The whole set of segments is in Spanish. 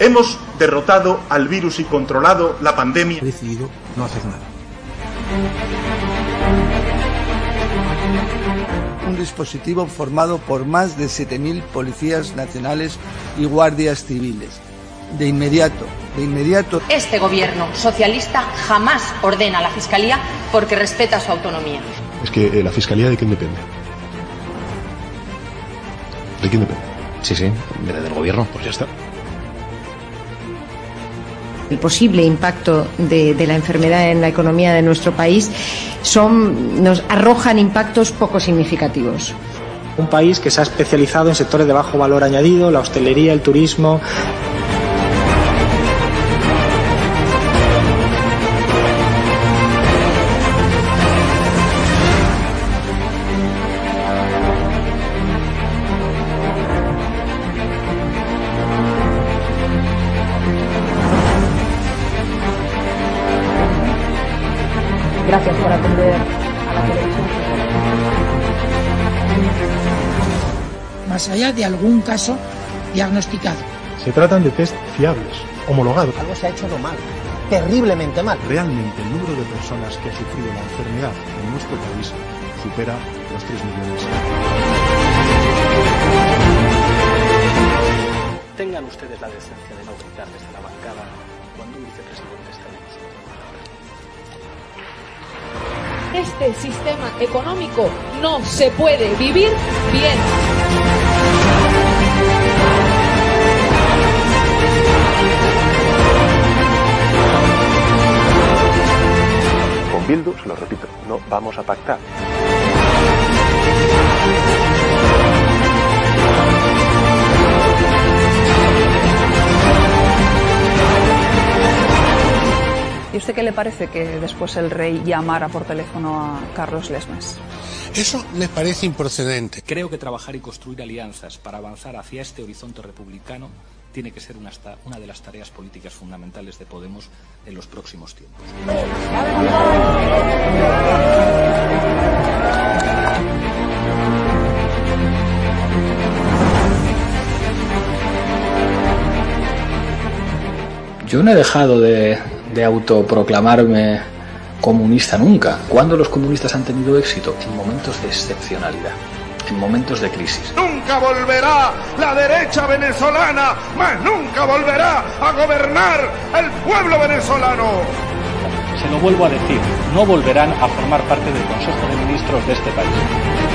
Hemos derrotado al virus y controlado la pandemia. He decidido no hacer nada. Un dispositivo formado por más de 7.000 policías nacionales y guardias civiles. De inmediato, de inmediato. Este gobierno socialista jamás ordena a la Fiscalía porque respeta su autonomía. Es que eh, la Fiscalía de quién depende. ¿De quién depende? Sí, sí, del gobierno. Pues ya está. El posible impacto de, la enfermedad en la economía de nuestro país son, nos arrojan impactos poco significativos. Un país que se ha especializado en sectores de bajo valor añadido, la hostelería, el turismo. De algún caso diagnosticado. Se tratan de test fiables, homologados. Algo se ha hecho mal, terriblemente mal. Realmente el número de personas que ha sufrido la enfermedad en nuestro país supera los 3 millones. Tengan ustedes la decencia de no gritar desde la bancada cuando un vicepresidente está en este sistema económico no se puede vivir bien. Bildu, se lo repito, no vamos a pactar. ¿Y usted qué le parece que después el rey llamara por teléfono a Carlos Lesmes? Eso me parece improcedente. Creo que trabajar y construir alianzas para avanzar hacia este horizonte republicano tiene que ser una, de las tareas políticas fundamentales de Podemos en los próximos tiempos. Yo no he dejado de, de autoproclamarme comunista nunca. ¿Cuándo los comunistas han tenido éxito? En momentos de excepcionalidad, en momentos de crisis. Nunca volverá la derecha venezolana, más nunca volverá a gobernar el pueblo venezolano. Se lo vuelvo a decir, no volverán a formar parte del Consejo de Ministros de este país.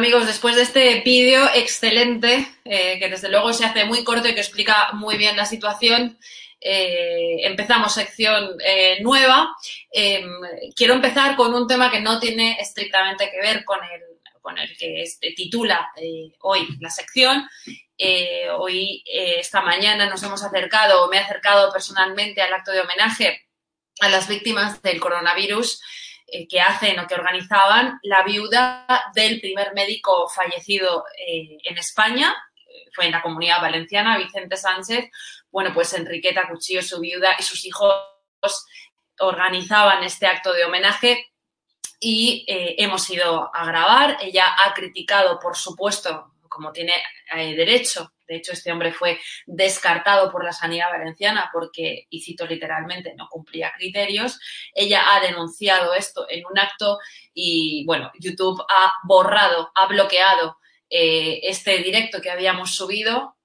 Amigos, después de este vídeo excelente, eh, que desde luego se hace muy corto y que explica muy bien la situación, eh, empezamos sección eh, nueva. quiero empezar con un tema que no tiene estrictamente que ver con el, que titula hoy la sección. Hoy, esta mañana, nos hemos acercado, o me he acercado personalmente al acto de homenaje a las víctimas del coronavirus que hacen o que organizaban la viuda del primer médico fallecido en España, fue en la comunidad valenciana, Vicente Sánchez. Bueno, pues Enriqueta Cuchillo, su viuda y sus hijos organizaban este acto de homenaje y eh, hemos ido a grabar. Ella ha criticado, por supuesto, como tiene eh, derecho. De hecho, este hombre fue descartado por la sanidad valenciana porque, y cito literalmente, no cumplía criterios. Ella ha denunciado esto en un acto y, bueno, YouTube ha borrado, ha bloqueado eh, este directo que habíamos subido,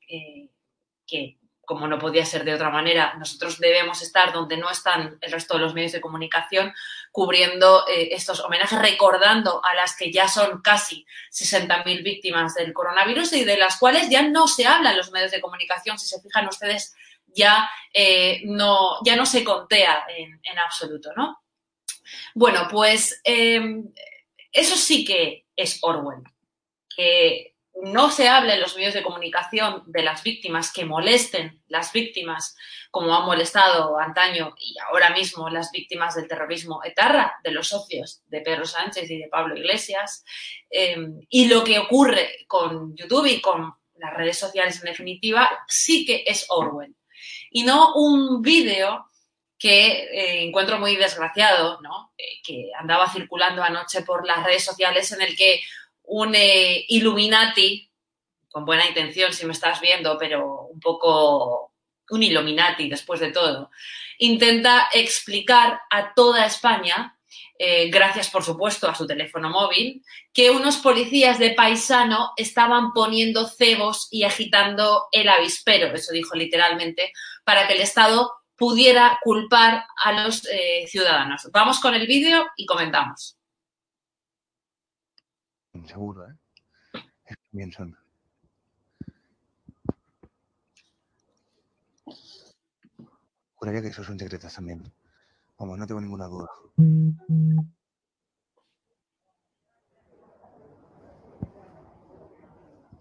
que como no podía ser de otra manera, nosotros debemos estar donde no están el resto de los medios de comunicación, cubriendo eh, estos homenajes, recordando a las que ya son casi 60.000 víctimas del coronavirus y de las cuales ya no se habla en los medios de comunicación. Si se fijan ustedes, ya, eh, no, ya no se contea en, absoluto, ¿no? Bueno, pues em, eso sí que es Orwell, no se habla en los medios de comunicación de las víctimas que molesten las víctimas, como han molestado antaño y ahora mismo las víctimas del terrorismo etarra, de los socios de Pedro Sánchez y de Pablo Iglesias. Em, y lo que ocurre con YouTube y con las redes sociales en definitiva, sí que es Orwell. Y no un vídeo que eh, encuentro muy desgraciado, ¿no? Eh, que andaba circulando anoche por las redes sociales en el que un eh, Illuminati, con buena intención si me estás viendo, pero un poco un Illuminati después de todo, intenta explicar a toda España, eh, gracias por supuesto a su teléfono móvil, que unos policías de paisano estaban poniendo cebos y agitando el avispero, eso dijo literalmente, para que el Estado pudiera culpar a los eh, ciudadanos. Vamos con el vídeo y comentamos. Seguro, ¿eh? Bien son. Juraría que esos son secretas también. Vamos, no tengo ninguna duda.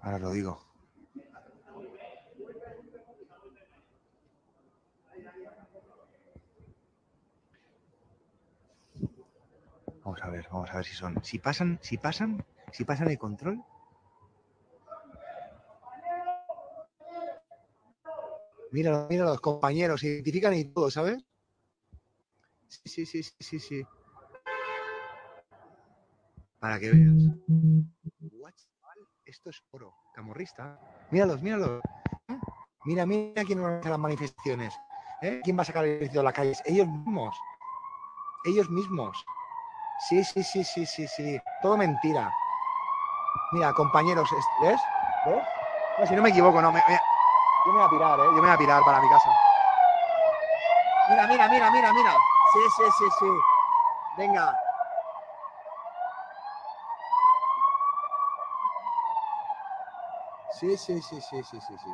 Ahora lo digo. Vamos a ver, vamos a ver si son. Si pasan, si pasan, si pasan el control. Mira, mira los compañeros, se identifican y todo, ¿sabes? Sí, sí, sí, sí, sí. Para que veas. Esto es oro, camorrista. Míralos, míralos. Mira, mira quién organiza las manifestaciones. ¿Eh? ¿Quién va a sacar el ejército de la calle? Ellos mismos. Ellos mismos. Sí, sí, sí, sí, sí, sí. Todo mentira. Mira, compañeros, ¿ves? ¿Ves? No, si no me equivoco, no. Me, yo me voy a pirar, ¿eh? Yo me voy a pirar para mi casa. Mira, mira, mira, mira, mira. Sí, sí, sí, sí. Venga. Sí, sí, sí, sí, sí, sí, sí.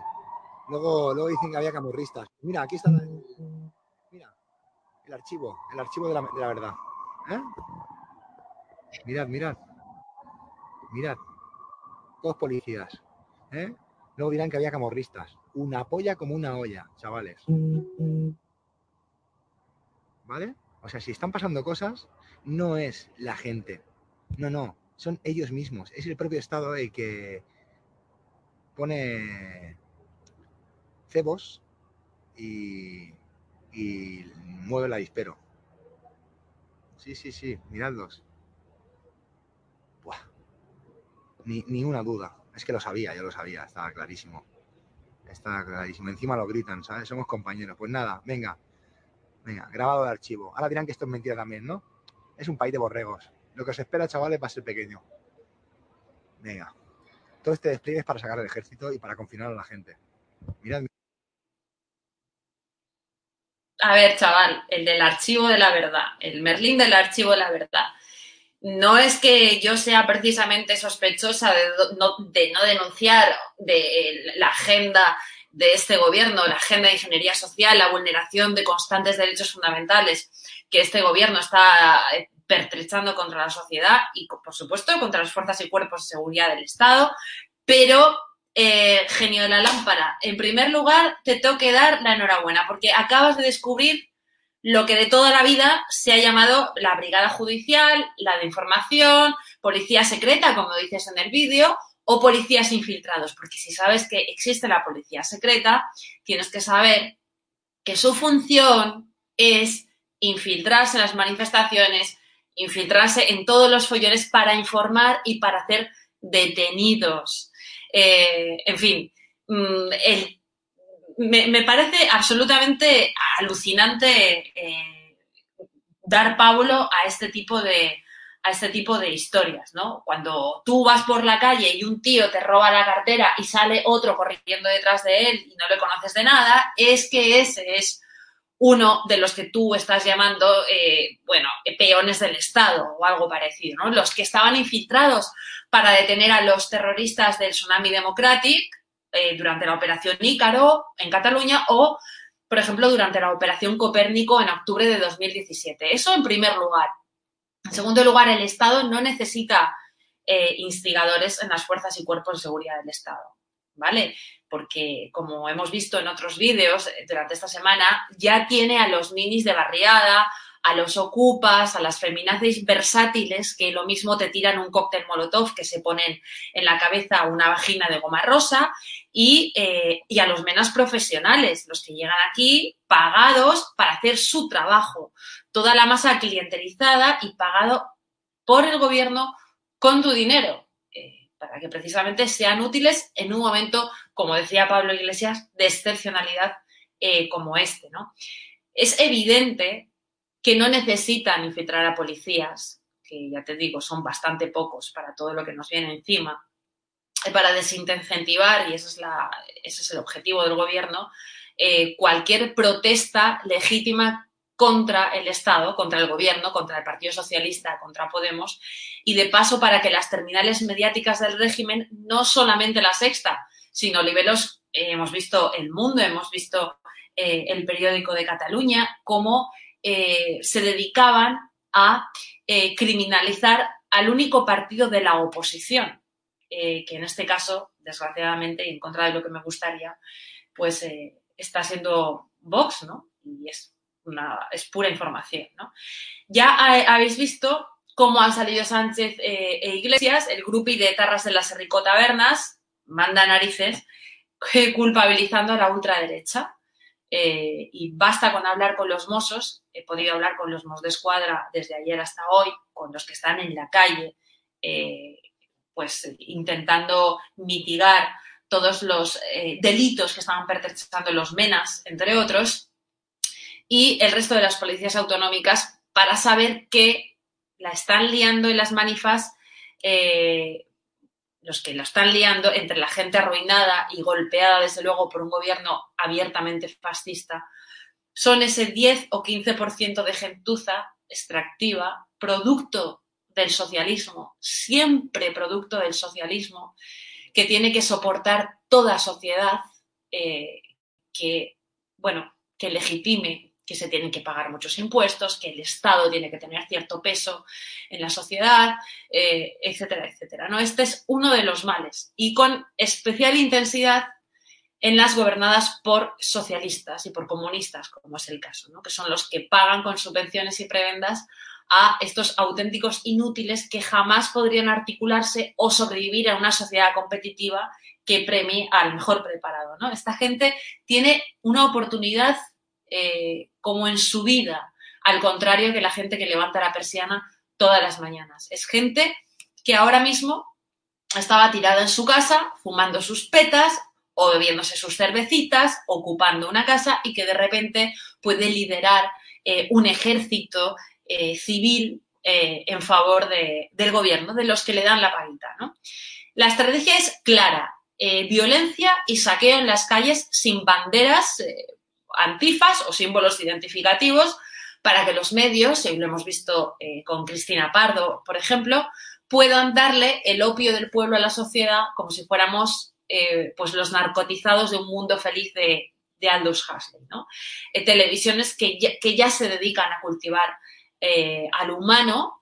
Luego, luego dicen que había camorristas. Mira, aquí está. Mira, el archivo, el archivo de la, de la verdad. ¿Eh? Mirad, mirad. Mirad. Dos policías. ¿eh? Luego dirán que había camorristas. Una polla como una olla, chavales. ¿Vale? O sea, si están pasando cosas, no es la gente. No, no. Son ellos mismos. Es el propio Estado el que pone cebos y, y mueve la dispero. Sí, sí, sí, miradlos. Ni, ni, una duda. Es que lo sabía, yo lo sabía, estaba clarísimo. Estaba clarísimo. Encima lo gritan, ¿sabes? Somos compañeros. Pues nada, venga. Venga, grabado de archivo. Ahora dirán que esto es mentira también, ¿no? Es un país de borregos. Lo que os espera, chavales, va a ser pequeño. Venga. Todo este despliegue es para sacar el ejército y para confinar a la gente. Mirad. A ver, chaval, el del archivo de la verdad, el Merlín del archivo de la verdad no es que yo sea precisamente sospechosa de no, denunciar de la agenda de este gobierno, la agenda de ingeniería social, la vulneración de constantes derechos fundamentales que este gobierno está pertrechando contra la sociedad y, por supuesto, contra las fuerzas y cuerpos de seguridad del Estado, pero eh, genio de la lámpara, en primer lugar te tengo que dar la enhorabuena porque acabas de descubrir lo que de toda la vida se ha llamado la brigada judicial, la de información, policía secreta, como dices en el vídeo, o policías infiltrados, porque si sabes que existe la policía secreta, tienes que saber que su función es infiltrarse en las manifestaciones, infiltrarse en todos los follones para informar y para hacer detenidos. Eh, en fin, mm, me, parece absolutamente alucinante eh, dar pábulo a este tipo de a este tipo de historias, ¿no? Cuando tú vas por la calle y un tío te roba la cartera y sale otro corriendo detrás de él y no le conoces de nada, es que ese es uno de los que tú estás llamando, eh, bueno, peones del Estado o algo parecido, ¿no? Los que estaban infiltrados para detener a los terroristas del Tsunami Democratic eh, durante la Operación Ícaro en Cataluña o, por ejemplo, durante la Operación Copérnico en octubre de 2017. Eso en primer lugar. En segundo lugar, el Estado no necesita eh, instigadores en las fuerzas y cuerpos de seguridad del Estado. ¿Vale? porque como hemos visto en otros vídeos eh, durante esta semana, ya tiene a los minis de barriada, a los ocupas, a las feminazis versátiles que lo mismo te tiran un cóctel molotov que se ponen en la cabeza una vagina de goma rosa y, eh, y a los menos profesionales, los que llegan aquí pagados para hacer su trabajo. Toda la masa clientelizada y pagado por el gobierno con tu dinero para que precisamente sean útiles en un momento, como decía Pablo Iglesias, de excepcionalidad eh, como este. ¿no? Es evidente que no necesitan infiltrar a policías, que ya te digo, son bastante pocos para todo lo que nos viene encima, para desincentivar, y ese es, el objetivo del gobierno, eh, cualquier protesta legítima contra el Estado, contra el gobierno, contra el Partido Socialista, contra Podemos, y de paso para que las terminales mediáticas del régimen, no solamente la sexta, sino niveles, eh, hemos visto El Mundo, hemos visto eh, el periódico de Cataluña, cómo eh, se dedicaban a criminalizar al único partido de la oposición, que en este caso, desgraciadamente, y en contra de lo que me gustaría, pues está siendo Vox, ¿no? Y es es pura información. ¿no? Ya habéis visto cómo han salido Sánchez eh, e Iglesias, el grupo de tarras de las Tabernas, manda narices, culpabilizando a la ultraderecha. Eh, y basta con hablar con los mozos, he podido hablar con los mos de escuadra desde ayer hasta hoy, con los que están en la calle, eh, pues intentando mitigar todos los delitos que estaban perpetrando los menas, entre otros, y el resto de las policías autonómicas para saber que la están liando en las manifas, eh, los que lo están liando entre la gente arruinada y golpeada, desde luego, por un gobierno abiertamente fascista, son ese 10 o 15% de gentuza extractiva, producto del socialismo, siempre producto del socialismo, que tiene que soportar toda sociedad eh, que, bueno, que legitime que se tienen que pagar muchos impuestos, que el Estado tiene que tener cierto peso en la sociedad, eh, etcétera, etcétera. ¿no? Este es uno de los males y con especial intensidad en las gobernadas por socialistas y por comunistas, como es el caso, ¿no? que son los que pagan con subvenciones y prebendas a estos auténticos inútiles que jamás podrían articularse o sobrevivir a una sociedad competitiva que premie al mejor preparado. ¿no? Esta gente tiene una oportunidad eh, como en su vida, al contrario que la gente que levanta la persiana todas las mañanas. Es gente que ahora mismo estaba tirada en su casa, fumando sus petas o bebiéndose sus cervecitas, ocupando una casa y que de repente puede liderar eh, un ejército eh, civil en favor del gobierno, de los que le dan la paguita. La estrategia es clara, violencia y saqueo en las calles sin banderas antifas o símbolos identificativos para que los medios, y lo hemos visto eh, con Cristina Pardo, por ejemplo, puedan darle el opio del pueblo a la sociedad como si fuéramos eh, pues los narcotizados de un mundo feliz de, Aldous Huxley. ¿no? Eh, televisiones que ya, que ya, se dedican a cultivar al humano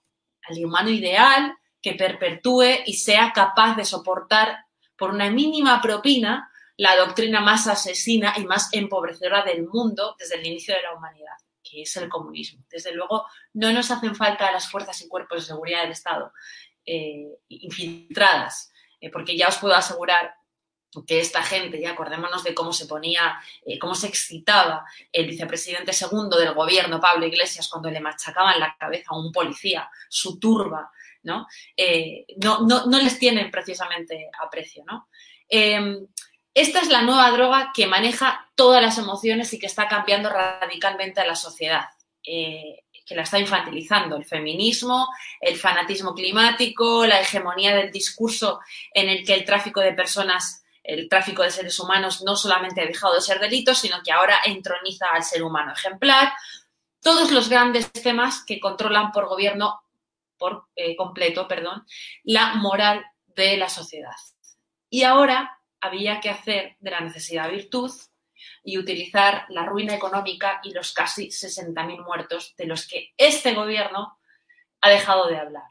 al humano ideal que perpetúe y sea capaz de soportar por una mínima propina la doctrina más asesina y más empobrecedora del mundo desde el inicio de la humanidad, que es el comunismo. Desde luego, no nos hacen falta las fuerzas y cuerpos de seguridad del Estado eh, infiltradas, eh, porque ya os puedo asegurar que esta gente, ya acordémonos de cómo se ponía, eh, cómo se excitaba el vicepresidente segundo del gobierno, Pablo Iglesias, cuando le machacaban la cabeza a un policía, su turba, ¿no? no, no, no, les tienen precisamente aprecio, ¿no? Esta es la nueva droga que maneja todas las emociones y que está cambiando radicalmente a la sociedad, eh, que la está infantilizando. El feminismo, el fanatismo climático, la hegemonía del discurso en el que el tráfico de personas, el tráfico de seres humanos no solamente ha dejado de ser delito, sino que ahora entroniza al ser humano ejemplar. Todos los grandes temas que controlan por gobierno, por eh, completo, perdón, la moral de la sociedad. Y ahora había que hacer de la necesidad virtud y utilizar la ruina económica y los casi 60.000 muertos de los que este gobierno ha dejado de hablar.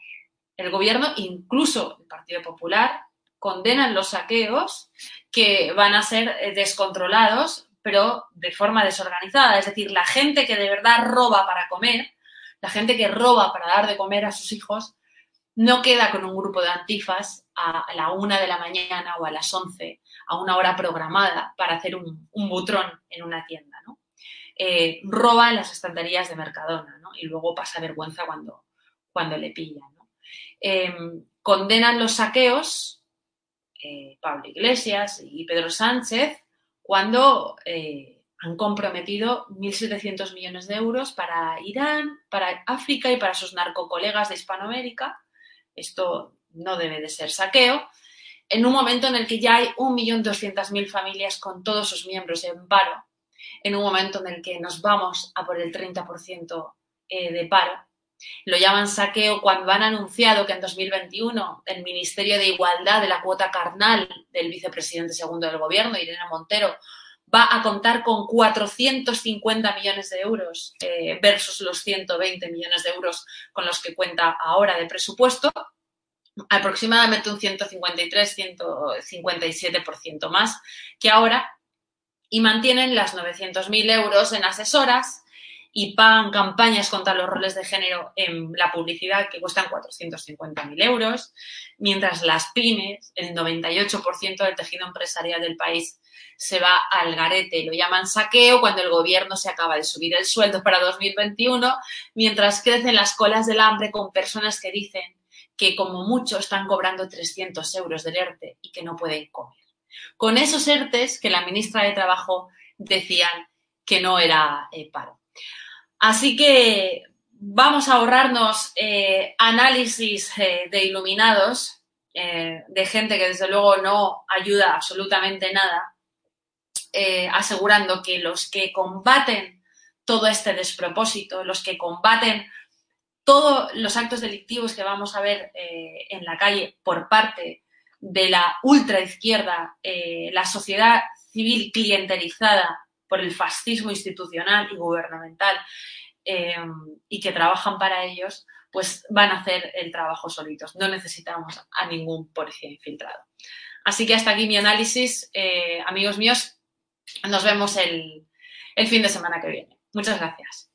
El gobierno, incluso el Partido Popular, condenan los saqueos que van a ser eh, descontrolados, pero de forma desorganizada. Es decir, la gente que de verdad roba para comer, la gente que roba para dar de comer a sus hijos, no queda con un grupo de antifas a la una de la mañana o a las once, a una hora programada para hacer un, butrón en una tienda, ¿no? Eh, roba en las estanterías de Mercadona, ¿no? Y luego pasa vergüenza cuando, cuando le pillan. Em, condenan los saqueos eh, Pablo Iglesias y Pedro Sánchez cuando eh, han comprometido 1.700 millones de euros para Irán, para África y para sus narcocolegas de Hispanoamérica esto no debe de ser saqueo, en un momento en el que ya hay 1.200.000 familias con todos sus miembros en paro, en un momento en el que nos vamos a por el 30% eh, de paro. Lo llaman saqueo cuando han anunciado que en 2021 el Ministerio de Igualdad de la cuota carnal del vicepresidente segundo del gobierno, Irene Montero, va a contar con 450 millones de euros eh, versus los 120 millones de euros con los que cuenta ahora de presupuesto, aproximadamente un 153-157% más que ahora, y mantienen las 900.000 euros en asesoras y pagan campañas contra los roles de género en la publicidad que cuestan 450.000 euros, mientras las pymes, el 98% del tejido empresarial del país, se va al garete. Lo llaman saqueo cuando el gobierno se acaba de subir el sueldo para 2021, mientras crecen las colas del hambre con personas que dicen que como mucho están cobrando 300 euros del ERTE y que no pueden comer. Con esos ERTES que la ministra de Trabajo decían que no era eh, paro. Así que vamos a ahorrarnos eh, análisis eh, de iluminados, de gente que desde luego no ayuda absolutamente nada, eh, asegurando que los que combaten todo este despropósito, los que combaten todos los actos delictivos que vamos a ver eh, en la calle por parte de la ultraizquierda, eh, la sociedad civil clientelizada por el fascismo institucional y gubernamental y que trabajan para ellos, pues van a hacer el trabajo solitos. No necesitamos a ningún policía infiltrado. Así que hasta aquí mi análisis, amigos míos. Nos vemos el, el fin de semana que viene. Muchas gracias.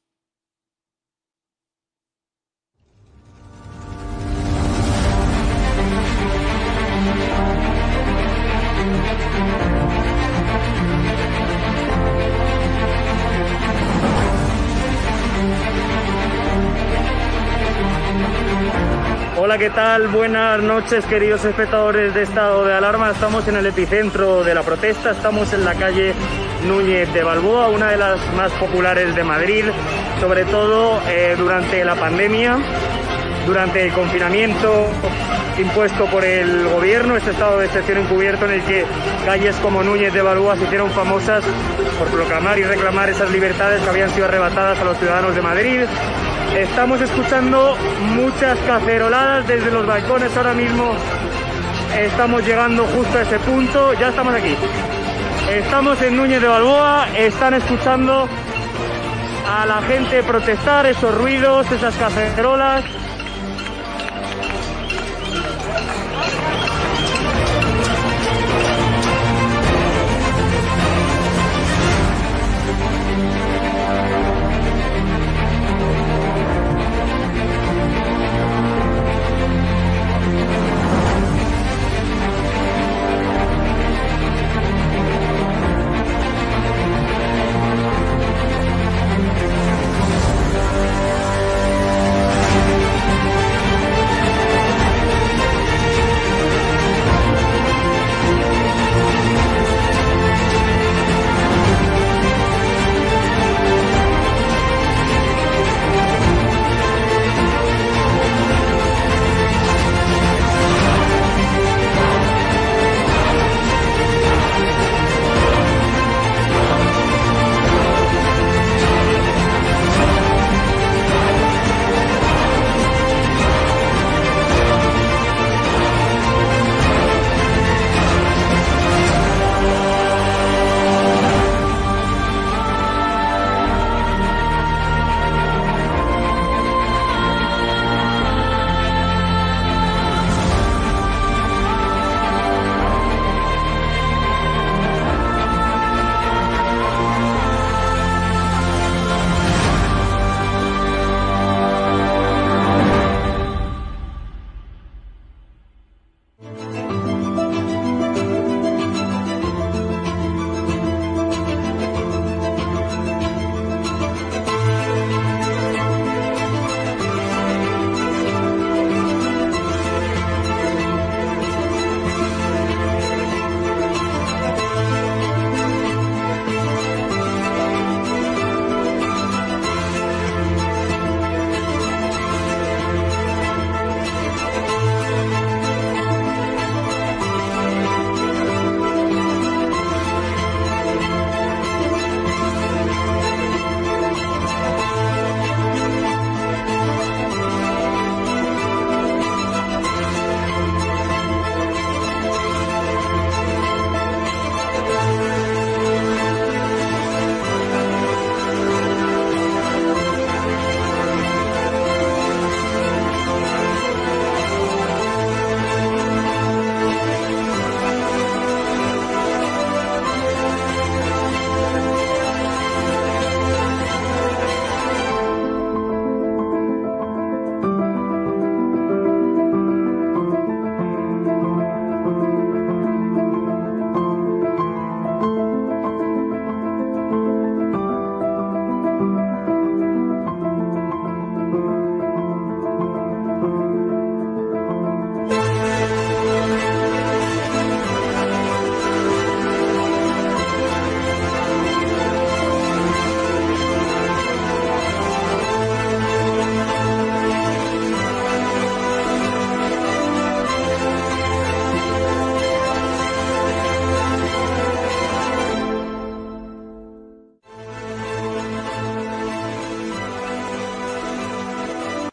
Hola, ¿qué tal? Buenas noches, queridos espectadores de Estado de Alarma. Estamos en el epicentro de la protesta, estamos en la calle Núñez de Balboa, una de las más populares de Madrid, sobre todo eh, durante la pandemia, durante el confinamiento impuesto por el gobierno, este estado de excepción encubierto en el que calles como Núñez de Balboa se hicieron famosas por proclamar y reclamar esas libertades que habían sido arrebatadas a los ciudadanos de Madrid, Estamos escuchando muchas caceroladas desde los balcones ahora mismo. Estamos llegando justo a ese punto. Ya estamos aquí. Estamos en Núñez de Balboa. Están escuchando a la gente protestar, esos ruidos, esas cacerolas.